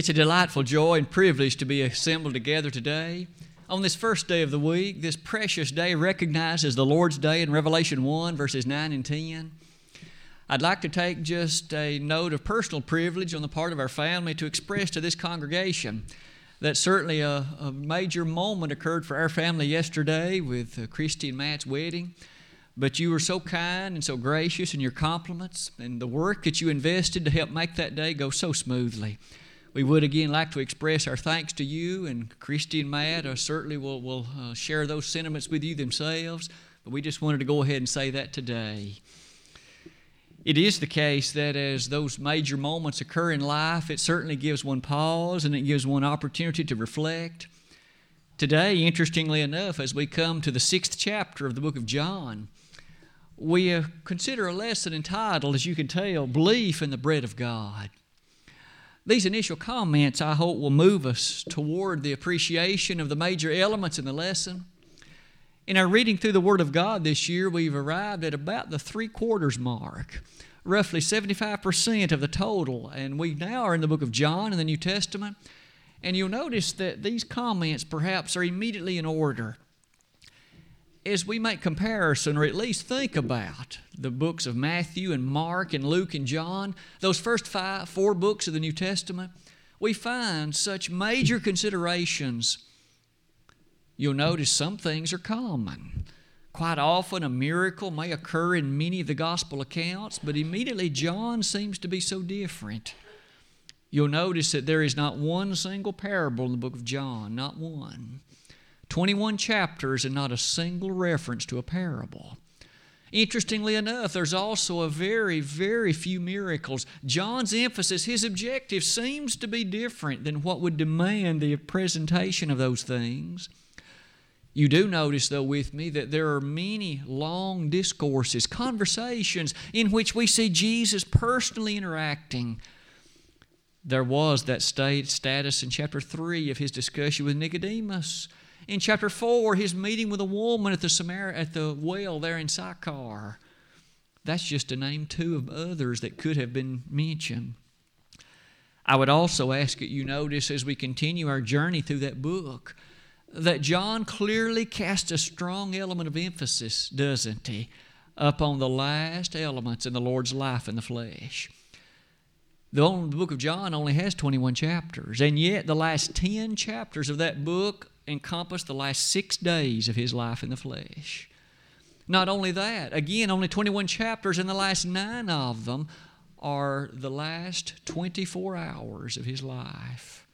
It's a delightful joy and privilege to be assembled together today. On this first day of the week, this precious day recognized as the Lord's Day in Revelation 1, verses 9 and 10. I'd like to take just a note of personal privilege on the part of our family to express to this congregation that certainly a, a major moment occurred for our family yesterday with uh, Christy and Matt's wedding. But you were so kind and so gracious in your compliments and the work that you invested to help make that day go so smoothly we would again like to express our thanks to you and Christy and Matt. Uh, certainly will will uh, share those sentiments with you themselves, but we just wanted to go ahead and say that today. It is the case that as those major moments occur in life, it certainly gives one pause and it gives one opportunity to reflect. Today, interestingly enough, as we come to the sixth chapter of the book of John, we uh, consider a lesson entitled, as you can tell, Belief in the Bread of God. These initial comments, I hope, will move us toward the appreciation of the major elements in the lesson. In our reading through the Word of God this year, we've arrived at about the three quarters mark, roughly 75% of the total. And we now are in the book of John in the New Testament. And you'll notice that these comments perhaps are immediately in order as we make comparison or at least think about the books of Matthew and Mark and Luke and John, those first five, four books of the New Testament, we find such major considerations. You'll notice some things are common. Quite often, a miracle may occur in many of the gospel accounts, but immediately John seems to be so different. You'll notice that there is not one single parable in the book of John, not one. 21 chapters and not a single reference to a parable. Interestingly enough, there's also a very, very few miracles. John's emphasis, his objective, seems to be different than what would demand the presentation of those things. You do notice, though, with me, that there are many long discourses, conversations in which we see Jesus personally interacting. There was that state status in chapter 3 of his discussion with Nicodemus. In chapter 4, his meeting with a woman at the, Samar- at the well there in Sychar. That's just to name two of others that could have been mentioned. I would also ask that you notice as we continue our journey through that book that John clearly casts a strong element of emphasis, doesn't he, upon the last elements in the Lord's life in the flesh. The, only, the book of John only has 21 chapters, and yet the last 10 chapters of that book encompass the last six days of his life in the flesh. Not only that, again, only 21 chapters, and the last nine of them are the last 24 hours of his life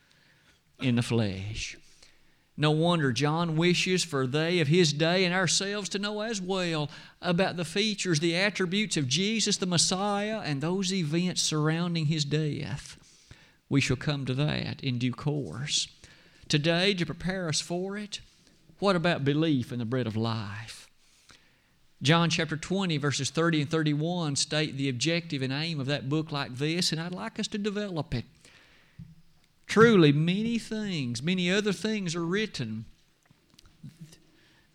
in the flesh. No wonder John wishes for they of his day and ourselves to know as well about the features, the attributes of Jesus the Messiah, and those events surrounding his death. We shall come to that in due course today to prepare us for it? What about belief in the bread of life? John chapter 20, verses 30 and 31 state the objective and aim of that book like this, and I'd like us to develop it. Truly, many things, many other things are written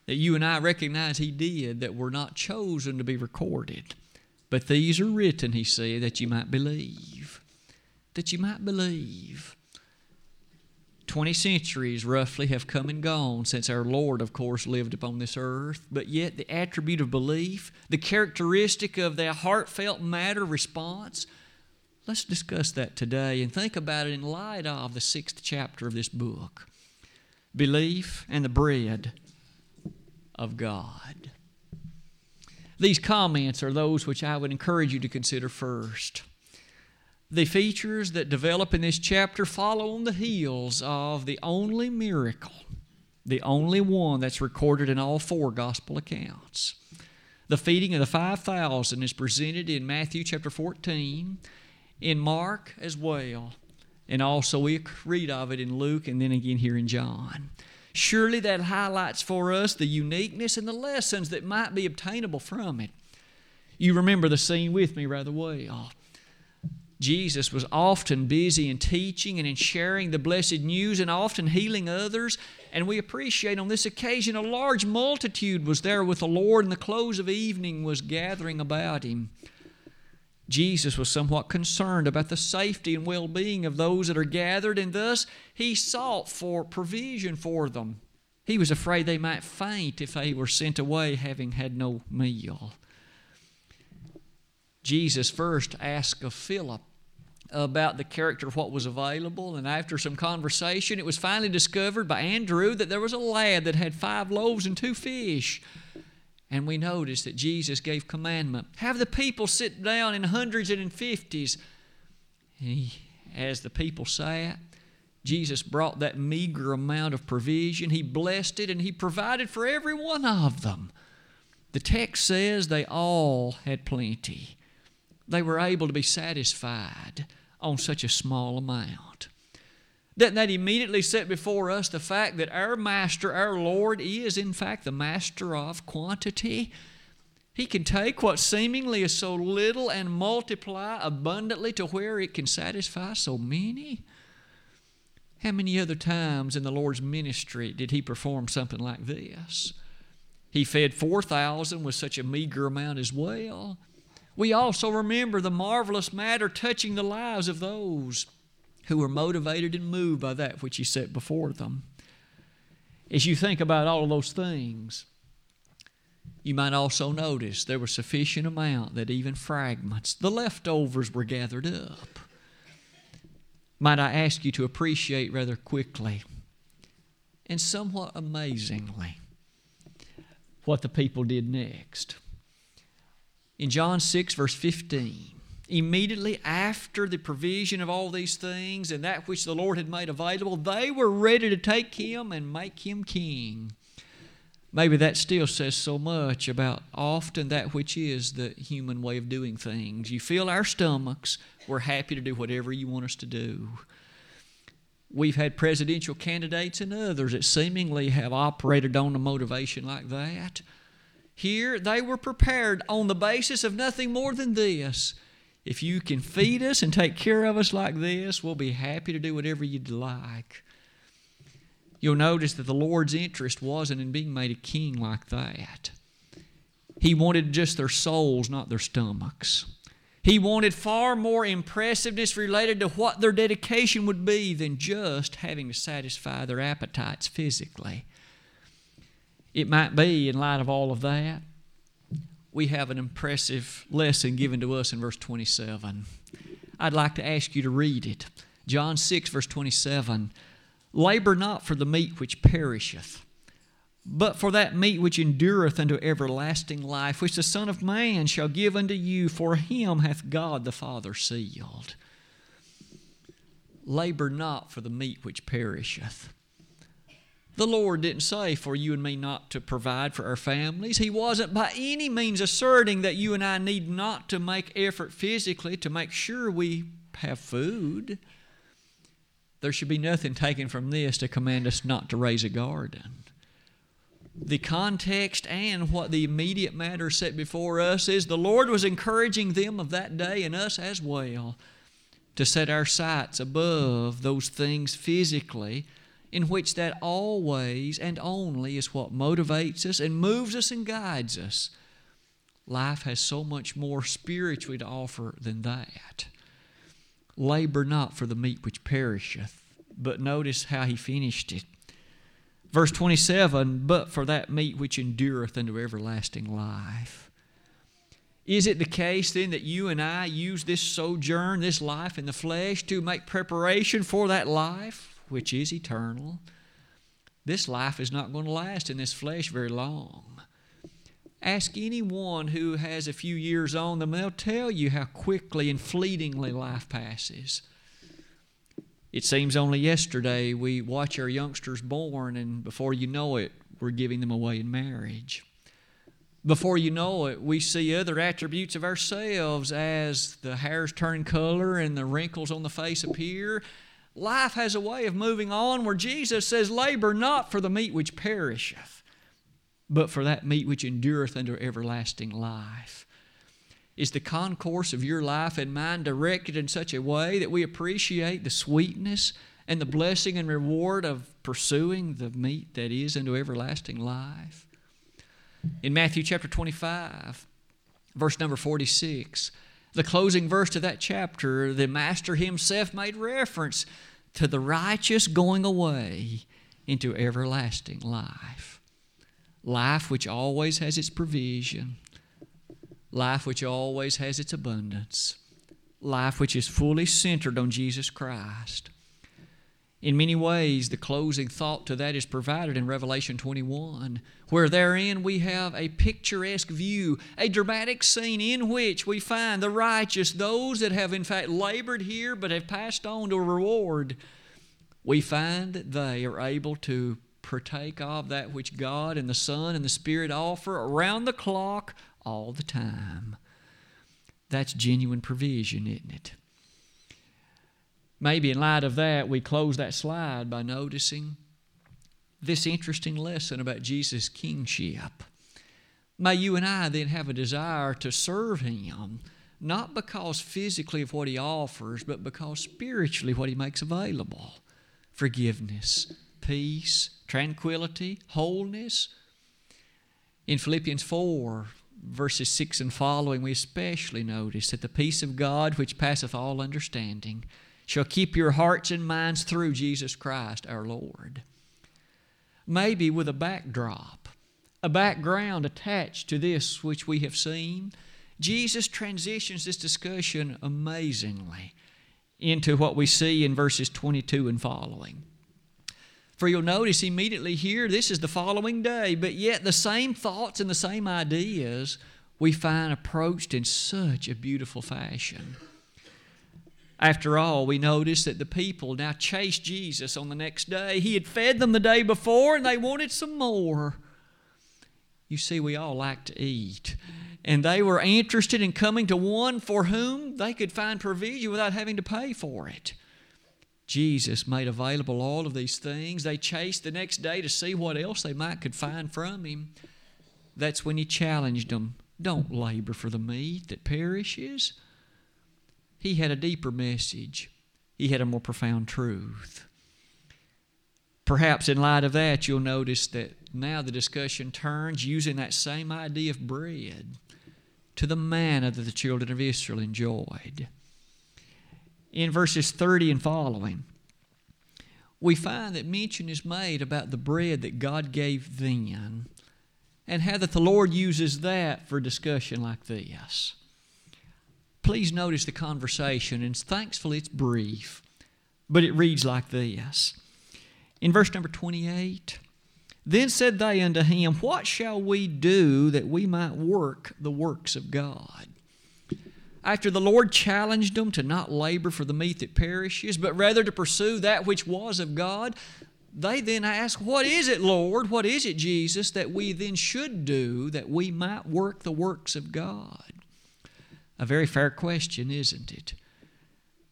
that you and I recognize He did that were not chosen to be recorded. But these are written, He said, that you might believe. That you might believe. 20 centuries roughly have come and gone since our Lord, of course, lived upon this earth, but yet the attribute of belief, the characteristic of the heartfelt matter response, let's discuss that today and think about it in light of the sixth chapter of this book belief and the bread of God. These comments are those which I would encourage you to consider first the features that develop in this chapter follow on the heels of the only miracle, the only one that's recorded in all four gospel accounts. The feeding of the 5,000 is presented in Matthew chapter 14, in Mark as well, and also we read of it in Luke and then again here in John. Surely that highlights for us the uniqueness and the lessons that might be obtainable from it. You remember the scene with me rather well. Jesus was often busy in teaching and in sharing the blessed news and often healing others. And we appreciate on this occasion a large multitude was there with the Lord, and the close of evening was gathering about him. Jesus was somewhat concerned about the safety and well being of those that are gathered, and thus he sought for provision for them. He was afraid they might faint if they were sent away having had no meal. Jesus first asked of Philip about the character of what was available, and after some conversation, it was finally discovered by Andrew that there was a lad that had five loaves and two fish. And we notice that Jesus gave commandment have the people sit down in hundreds and in fifties. And he, as the people sat, Jesus brought that meager amount of provision. He blessed it and he provided for every one of them. The text says they all had plenty. They were able to be satisfied on such a small amount. Doesn't that immediately set before us the fact that our Master, our Lord, is in fact the Master of quantity? He can take what seemingly is so little and multiply abundantly to where it can satisfy so many. How many other times in the Lord's ministry did He perform something like this? He fed 4,000 with such a meager amount as well. We also remember the marvelous matter touching the lives of those who were motivated and moved by that which He set before them. As you think about all of those things, you might also notice there was sufficient amount that even fragments, the leftovers, were gathered up. Might I ask you to appreciate rather quickly and somewhat amazingly what the people did next. In John 6, verse 15, immediately after the provision of all these things and that which the Lord had made available, they were ready to take him and make him king. Maybe that still says so much about often that which is the human way of doing things. You fill our stomachs, we're happy to do whatever you want us to do. We've had presidential candidates and others that seemingly have operated on a motivation like that. Here, they were prepared on the basis of nothing more than this if you can feed us and take care of us like this, we'll be happy to do whatever you'd like. You'll notice that the Lord's interest wasn't in being made a king like that. He wanted just their souls, not their stomachs. He wanted far more impressiveness related to what their dedication would be than just having to satisfy their appetites physically. It might be, in light of all of that, we have an impressive lesson given to us in verse 27. I'd like to ask you to read it. John 6, verse 27. Labor not for the meat which perisheth, but for that meat which endureth unto everlasting life, which the Son of Man shall give unto you, for him hath God the Father sealed. Labor not for the meat which perisheth. The Lord didn't say for you and me not to provide for our families. He wasn't by any means asserting that you and I need not to make effort physically to make sure we have food. There should be nothing taken from this to command us not to raise a garden. The context and what the immediate matter set before us is the Lord was encouraging them of that day and us as well to set our sights above those things physically in which that always and only is what motivates us and moves us and guides us. Life has so much more spiritually to offer than that. Labor not for the meat which perisheth, but notice how he finished it. Verse 27 But for that meat which endureth unto everlasting life. Is it the case then that you and I use this sojourn, this life in the flesh, to make preparation for that life? Which is eternal. This life is not going to last in this flesh very long. Ask anyone who has a few years on them, they'll tell you how quickly and fleetingly life passes. It seems only yesterday we watch our youngsters born, and before you know it, we're giving them away in marriage. Before you know it, we see other attributes of ourselves as the hairs turn color and the wrinkles on the face appear, Life has a way of moving on where Jesus says, Labor not for the meat which perisheth, but for that meat which endureth unto everlasting life. Is the concourse of your life and mine directed in such a way that we appreciate the sweetness and the blessing and reward of pursuing the meat that is unto everlasting life? In Matthew chapter 25, verse number 46, The closing verse to that chapter, the Master himself made reference to the righteous going away into everlasting life. Life which always has its provision, life which always has its abundance, life which is fully centered on Jesus Christ. In many ways, the closing thought to that is provided in Revelation 21, where therein we have a picturesque view, a dramatic scene in which we find the righteous, those that have in fact labored here but have passed on to a reward. We find that they are able to partake of that which God and the Son and the Spirit offer around the clock all the time. That's genuine provision, isn't it? Maybe in light of that, we close that slide by noticing this interesting lesson about Jesus' kingship. May you and I then have a desire to serve Him, not because physically of what He offers, but because spiritually what He makes available forgiveness, peace, tranquility, wholeness. In Philippians 4, verses 6 and following, we especially notice that the peace of God, which passeth all understanding, shall keep your hearts and minds through Jesus Christ our Lord. Maybe with a backdrop, a background attached to this which we have seen, Jesus transitions this discussion amazingly into what we see in verses 22 and following. For you'll notice immediately here, this is the following day, but yet the same thoughts and the same ideas we find approached in such a beautiful fashion. After all, we notice that the people now chased Jesus on the next day. He had fed them the day before and they wanted some more. You see, we all like to eat. And they were interested in coming to one for whom they could find provision without having to pay for it. Jesus made available all of these things. They chased the next day to see what else they might could find from him. That's when he challenged them. Don't labor for the meat that perishes he had a deeper message, he had a more profound truth. Perhaps in light of that, you'll notice that now the discussion turns using that same idea of bread to the manna that the children of Israel enjoyed. In verses 30 and following, we find that mention is made about the bread that God gave then and how that the Lord uses that for discussion like this. Please notice the conversation, and thankfully it's brief, but it reads like this. In verse number 28, then said they unto him, What shall we do that we might work the works of God? After the Lord challenged them to not labor for the meat that perishes, but rather to pursue that which was of God, they then ask, What is it, Lord? What is it, Jesus, that we then should do that we might work the works of God? A very fair question, isn't it?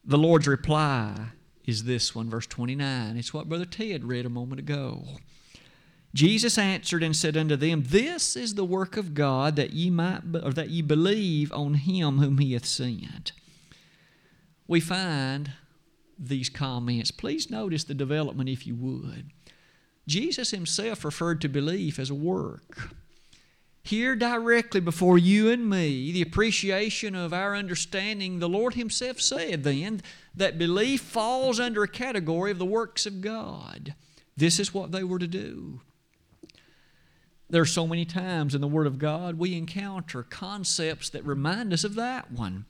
The Lord's reply is this one, verse 29. It's what Brother Ted read a moment ago. Jesus answered and said unto them, This is the work of God that ye might or that ye believe on him whom he hath sent. We find these comments. Please notice the development if you would. Jesus himself referred to belief as a work here directly before you and me the appreciation of our understanding, the Lord Himself said then that belief falls under a category of the works of God. This is what they were to do. There are so many times in the Word of God we encounter concepts that remind us of that one.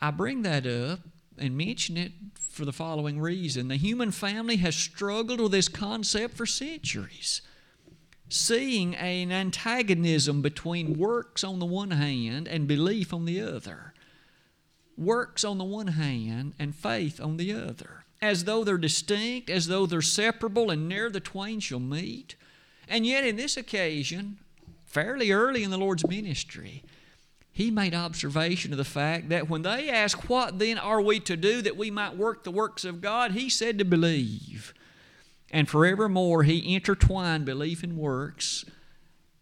I bring that up and mention it for the following reason. The human family has struggled with this concept for centuries seeing an antagonism between works on the one hand and belief on the other. Works on the one hand and faith on the other, as though they're distinct, as though they're separable, and ne'er the twain shall meet. And yet, in this occasion, fairly early in the Lord's ministry, he made observation of the fact that when they asked, What then are we to do that we might work the works of God? he said to believe. And forevermore, He intertwined belief and works,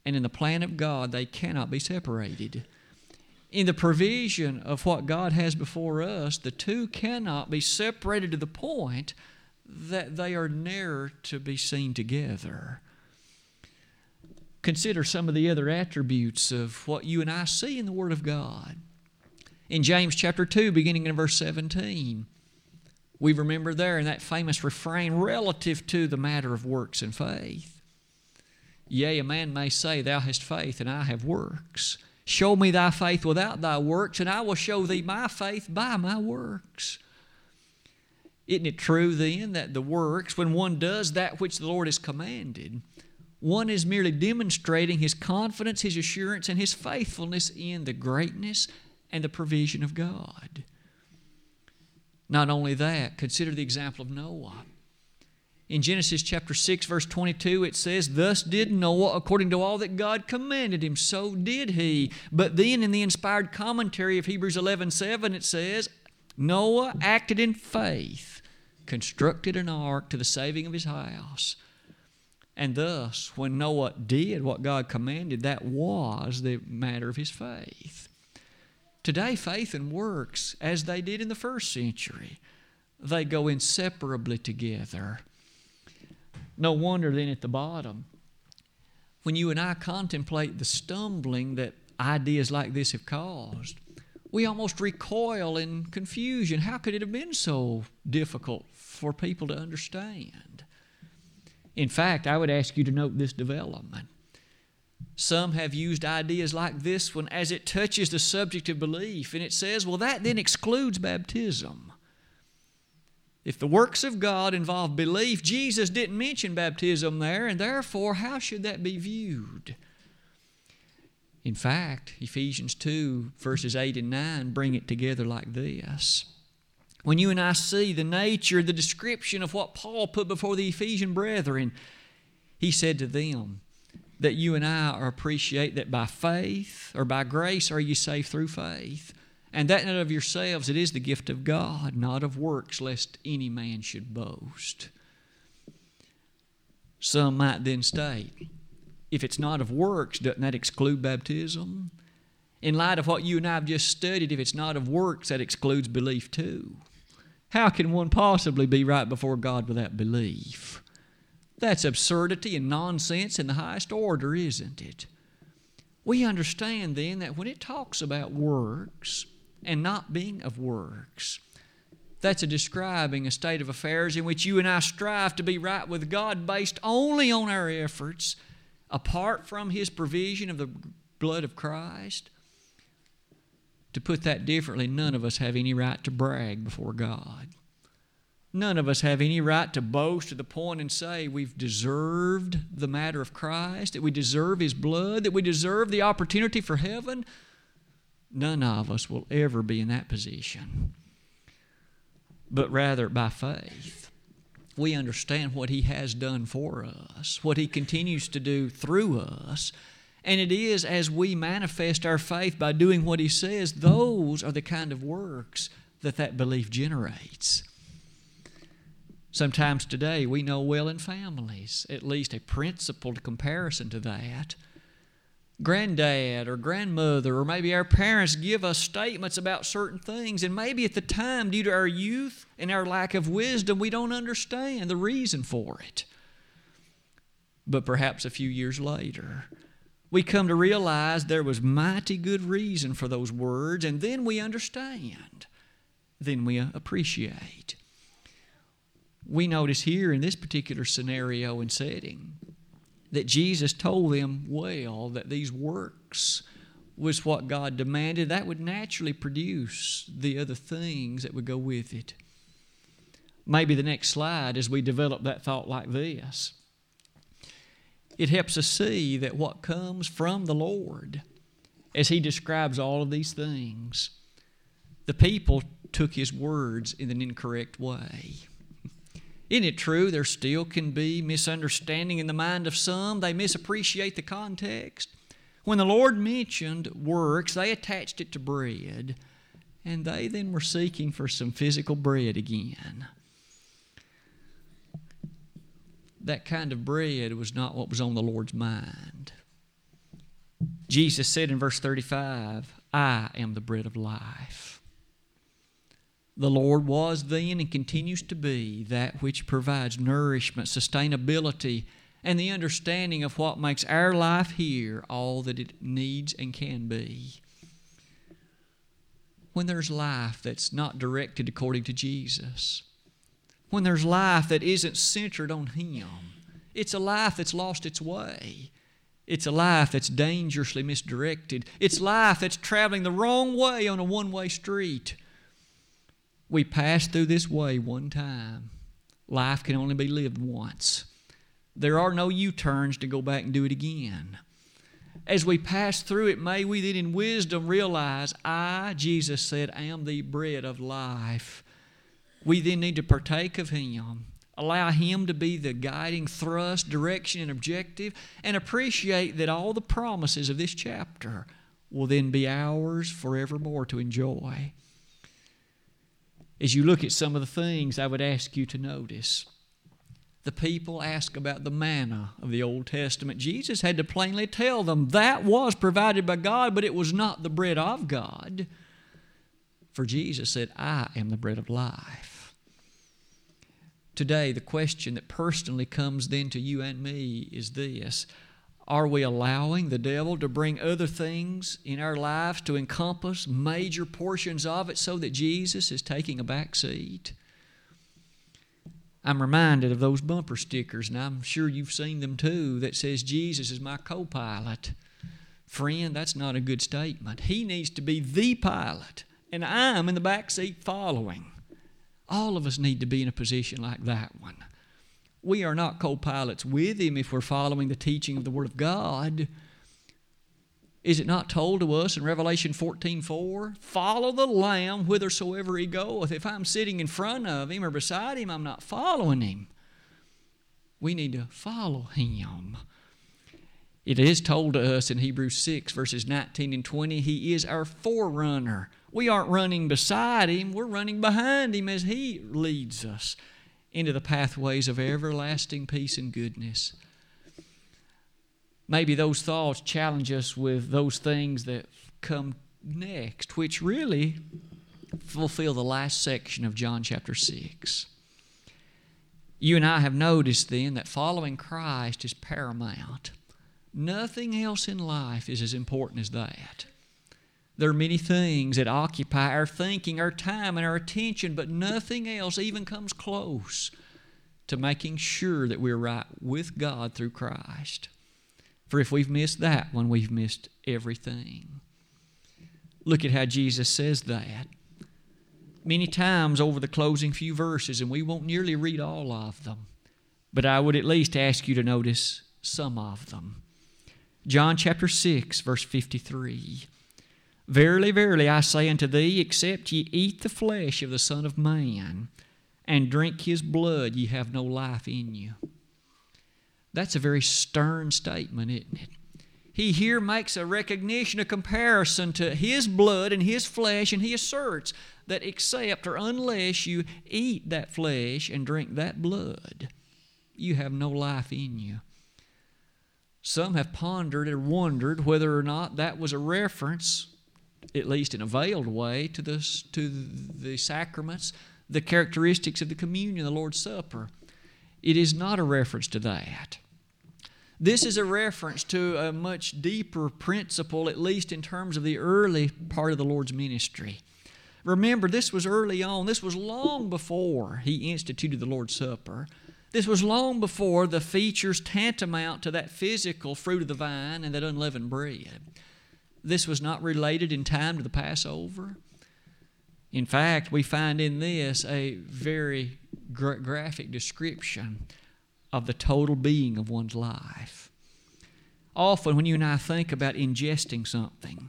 and in the plan of God, they cannot be separated. In the provision of what God has before us, the two cannot be separated to the point that they are never to be seen together. Consider some of the other attributes of what you and I see in the Word of God. In James chapter 2, beginning in verse 17, we remember there in that famous refrain relative to the matter of works and faith. Yea, a man may say, Thou hast faith, and I have works. Show me thy faith without thy works, and I will show thee my faith by my works. Isn't it true then that the works, when one does that which the Lord has commanded, one is merely demonstrating his confidence, his assurance, and his faithfulness in the greatness and the provision of God? Not only that, consider the example of Noah. In Genesis chapter 6, verse 22, it says, Thus did Noah according to all that God commanded him, so did he. But then in the inspired commentary of Hebrews 11 7, it says, Noah acted in faith constructed an ark to the saving of his house. And thus, when Noah did what God commanded, that was the matter of his faith. Today, faith and works, as they did in the first century, they go inseparably together. No wonder then at the bottom, when you and I contemplate the stumbling that ideas like this have caused, we almost recoil in confusion. How could it have been so difficult for people to understand? In fact, I would ask you to note this development. Some have used ideas like this one as it touches the subject of belief, and it says, well, that then excludes baptism. If the works of God involve belief, Jesus didn't mention baptism there, and therefore, how should that be viewed? In fact, Ephesians 2, verses 8 and 9 bring it together like this. When you and I see the nature, the description of what Paul put before the Ephesian brethren, he said to them that you and I appreciate that by faith or by grace are you saved through faith. And that not of yourselves, it is the gift of God, not of works, lest any man should boast. Some might then state, if it's not of works, doesn't that exclude baptism? In light of what you and I have just studied, if it's not of works, that excludes belief too. How can one possibly be right before God without belief? That's absurdity and nonsense in the highest order, isn't it? We understand then that when it talks about works and not being of works, that's a describing a state of affairs in which you and I strive to be right with God based only on our efforts apart from His provision of the blood of Christ, to put that differently, none of us have any right to brag before God. None of us have any right to boast to the point and say we've deserved the matter of Christ, that we deserve His blood, that we deserve the opportunity for heaven. None of us will ever be in that position, but rather by faith we understand what He has done for us, what He continues to do through us. And it is as we manifest our faith by doing what He says, those are the kind of works that that belief generates. Sometimes today we know well in families, at least a principled comparison to that granddad or grandmother or maybe our parents give us statements about certain things, and maybe at the time, due to our youth and our lack of wisdom, we don't understand the reason for it. But perhaps a few years later, we come to realize there was mighty good reason for those words, and then we understand. Then we appreciate. We notice here in this particular scenario and setting that Jesus told them well that these works was what God demanded, that would naturally produce the other things that would go with it. Maybe the next slide, as we develop that thought like this, it helps us see that what comes from the Lord, as He describes all of these things, the people took His words in an incorrect way. Isn't it true there still can be misunderstanding in the mind of some? They misappreciate the context. When the Lord mentioned works, they attached it to bread, and they then were seeking for some physical bread again. That kind of bread was not what was on the Lord's mind. Jesus said in verse 35, I am the bread of life. The Lord was then and continues to be that which provides nourishment, sustainability, and the understanding of what makes our life here all that it needs and can be. when there's life that's not directed according to Jesus, when there's life that isn't centered on Him. It's a life that's lost its way. It's a life that's dangerously misdirected. It's life that's traveling the wrong way on a one way street. We pass through this way one time. Life can only be lived once. There are no U turns to go back and do it again. As we pass through it, may we then in wisdom realize, I, Jesus said, am the bread of life. We then need to partake of Him, allow Him to be the guiding thrust, direction, and objective, and appreciate that all the promises of this chapter will then be ours forevermore to enjoy. As you look at some of the things, I would ask you to notice. The people ask about the manna of the Old Testament. Jesus had to plainly tell them that was provided by God, but it was not the bread of God. For Jesus said, I am the bread of life. Today, the question that personally comes then to you and me is this are we allowing the devil to bring other things in our lives to encompass major portions of it so that Jesus is taking a back seat? I'm reminded of those bumper stickers, and I'm sure you've seen them too, that says, Jesus is my co pilot. Friend, that's not a good statement. He needs to be the pilot, and I'm in the back seat following. All of us need to be in a position like that one we are not co pilots with Him if we're following the teaching of the Word of God. Is it not told to us in Revelation 14 4? Follow the Lamb whithersoever He goeth. If I'm sitting in front of Him or beside Him, I'm not following Him. We need to follow Him. It is told to us in Hebrews 6, verses 19 and 20, He is our forerunner. We aren't running beside Him, we're running behind Him as He leads us into the pathways of everlasting peace and goodness. Maybe those thoughts challenge us with those things that come next, which really fulfill the last section of John chapter 6. You and I have noticed then that following Christ is paramount. Nothing else in life is as important as that. There are many things that occupy our thinking, our time, and our attention, but nothing else even comes close to making sure that we're right with God through Christ. For if we've missed that one, we've missed everything. Look at how Jesus says that. Many times over the closing few verses, and we won't nearly read all of them, but I would at least ask you to notice some of them. John chapter 6, verse 53. Verily, verily, I say unto thee, except ye eat the flesh of the Son of Man and drink his blood, ye have no life in you. That's a very stern statement, isn't it? He here makes a recognition, a comparison to his blood and his flesh, and he asserts that except or unless you eat that flesh and drink that blood, you have no life in you. Some have pondered or wondered whether or not that was a reference at least in a veiled way, to the, to the sacraments, the characteristics of the communion, the Lord's Supper. It is not a reference to that. This is a reference to a much deeper principle, at least in terms of the early part of the Lord's ministry. Remember, this was early on. This was long before he instituted the Lord's Supper. This was long before the features tantamount to that physical fruit of the vine and that unleavened bread this was not related in time to the Passover. In fact, we find in this a very gra- graphic description of the total being of one's life. Often, when you and I think about ingesting something,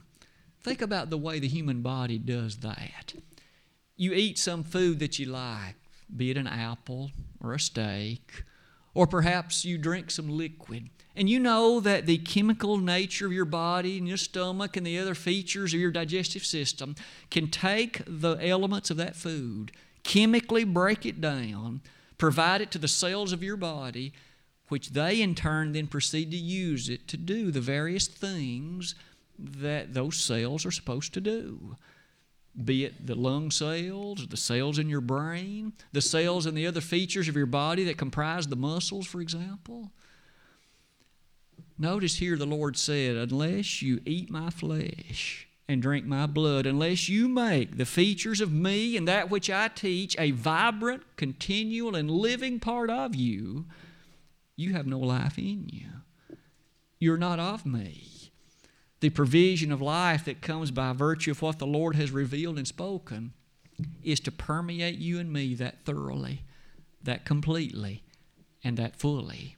think about the way the human body does that. You eat some food that you like, be it an apple or a steak, or perhaps you drink some liquid and you know that the chemical nature of your body and your stomach and the other features of your digestive system can take the elements of that food, chemically break it down, provide it to the cells of your body, which they in turn then proceed to use it to do the various things that those cells are supposed to do. Be it the lung cells, the cells in your brain, the cells and the other features of your body that comprise the muscles, for example. Notice here the Lord said, Unless you eat my flesh and drink my blood, unless you make the features of me and that which I teach a vibrant, continual, and living part of you, you have no life in you. You're not of me. The provision of life that comes by virtue of what the Lord has revealed and spoken is to permeate you and me that thoroughly, that completely, and that fully.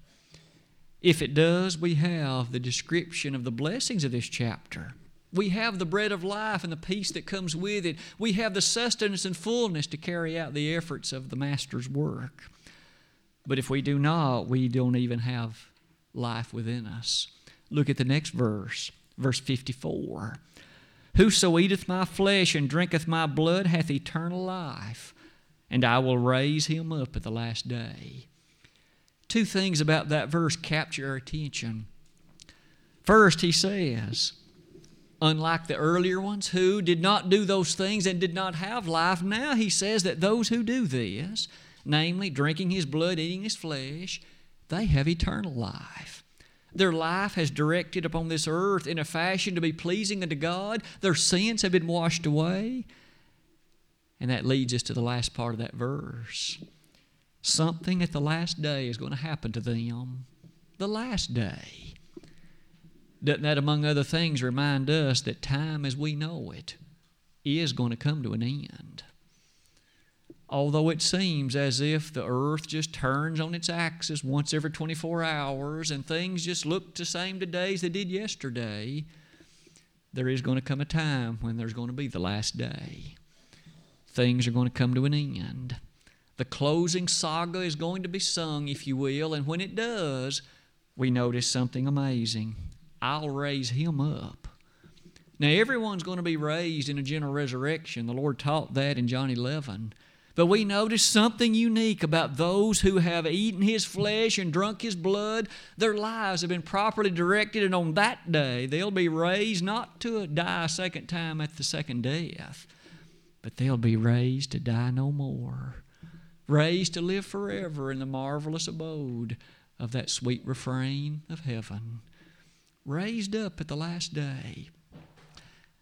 If it does, we have the description of the blessings of this chapter. We have the bread of life and the peace that comes with it. We have the sustenance and fullness to carry out the efforts of the Master's work. But if we do not, we don't even have life within us. Look at the next verse, verse 54. Whoso eateth my flesh and drinketh my blood hath eternal life, and I will raise him up at the last day. Two things about that verse capture our attention. First, he says, unlike the earlier ones who did not do those things and did not have life, now he says that those who do this, namely drinking his blood, eating his flesh, they have eternal life. Their life has directed upon this earth in a fashion to be pleasing unto God. Their sins have been washed away. And that leads us to the last part of that verse. Something at the last day is going to happen to them. The last day. Doesn't that, among other things, remind us that time as we know it is going to come to an end? Although it seems as if the earth just turns on its axis once every 24 hours and things just look the same today as they did yesterday, there is going to come a time when there's going to be the last day. Things are going to come to an end. The closing saga is going to be sung, if you will, and when it does, we notice something amazing. I'll raise him up. Now, everyone's going to be raised in a general resurrection. The Lord taught that in John 11. But we notice something unique about those who have eaten his flesh and drunk his blood. Their lives have been properly directed, and on that day they'll be raised not to die a second time at the second death, but they'll be raised to die no more, raised to live forever in the marvelous abode of that sweet refrain of heaven raised up at the last day.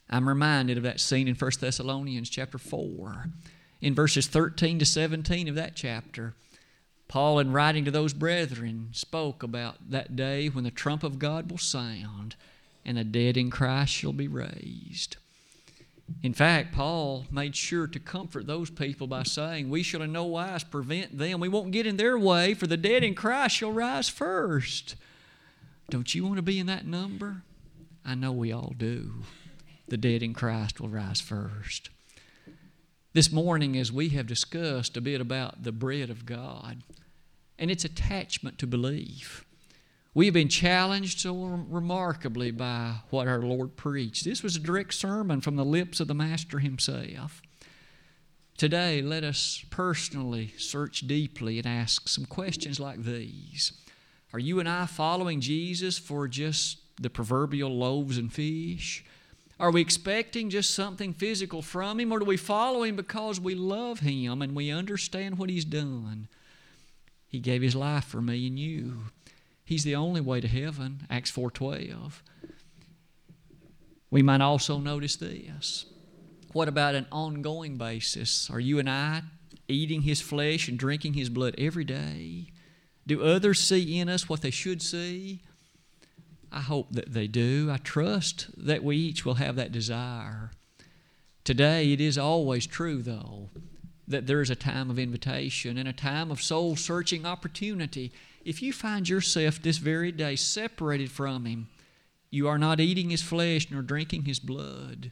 I'm reminded of that scene in 1 Thessalonians chapter 4. In verses 13 to 17 of that chapter, Paul, in writing to those brethren, spoke about that day when the trump of God will sound and the dead in Christ shall be raised. In fact, Paul made sure to comfort those people by saying, We shall in no wise prevent them. We won't get in their way, for the dead in Christ shall rise first. Don't you want to be in that number? I know we all do. The dead in Christ will rise first. This morning, as we have discussed a bit about the bread of God and its attachment to belief, we have been challenged so remarkably by what our Lord preached. This was a direct sermon from the lips of the Master Himself. Today, let us personally search deeply and ask some questions like these. Are you and I following Jesus for just the proverbial loaves and fish? Are we expecting just something physical from Him, or do we follow Him because we love Him and we understand what He's done? He gave His life for me and you. He's the only way to heaven, Acts 4.12. We might also notice this. What about an ongoing basis? Are you and I eating His flesh and drinking His blood every day? Do others see in us what they should see? I hope that they do. I trust that we each will have that desire. Today, it is always true, though, that there is a time of invitation and a time of soul searching opportunity. If you find yourself this very day separated from Him, you are not eating His flesh nor drinking His blood.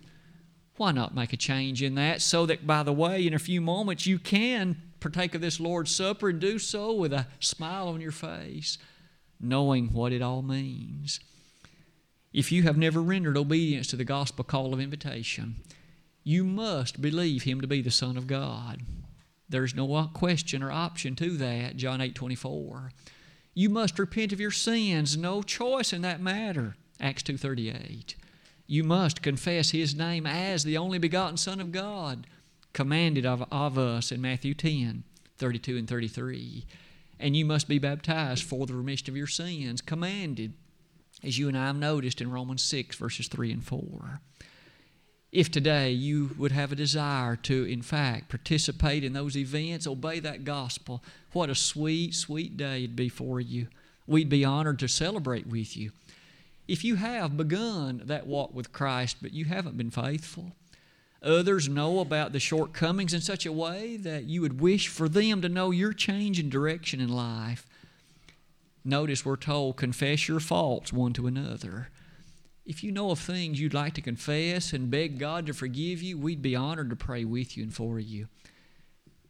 Why not make a change in that so that, by the way, in a few moments you can partake of this Lord's Supper and do so with a smile on your face, knowing what it all means. If you have never rendered obedience to the gospel call of invitation, you must believe him to be the Son of God. There's no question or option to that, John 8 24. You must repent of your sins, no choice in that matter, Acts 2.38. You must confess his name as the only begotten Son of God, commanded of, of us in Matthew 10 32 and 33. And you must be baptized for the remission of your sins, commanded, as you and I have noticed in Romans 6, verses 3 and 4. If today you would have a desire to, in fact, participate in those events, obey that gospel, what a sweet, sweet day it'd be for you. We'd be honored to celebrate with you. If you have begun that walk with Christ, but you haven't been faithful, others know about the shortcomings in such a way that you would wish for them to know your change in direction in life. Notice we're told, confess your faults one to another. If you know of things you'd like to confess and beg God to forgive you, we'd be honored to pray with you and for you.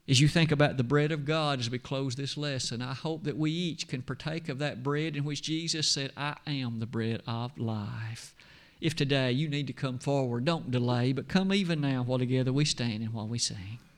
As you think about the bread of God as we close this lesson, I hope that we each can partake of that bread in which Jesus said, I am the bread of life. If today you need to come forward, don't delay, but come even now while together we stand and while we sing.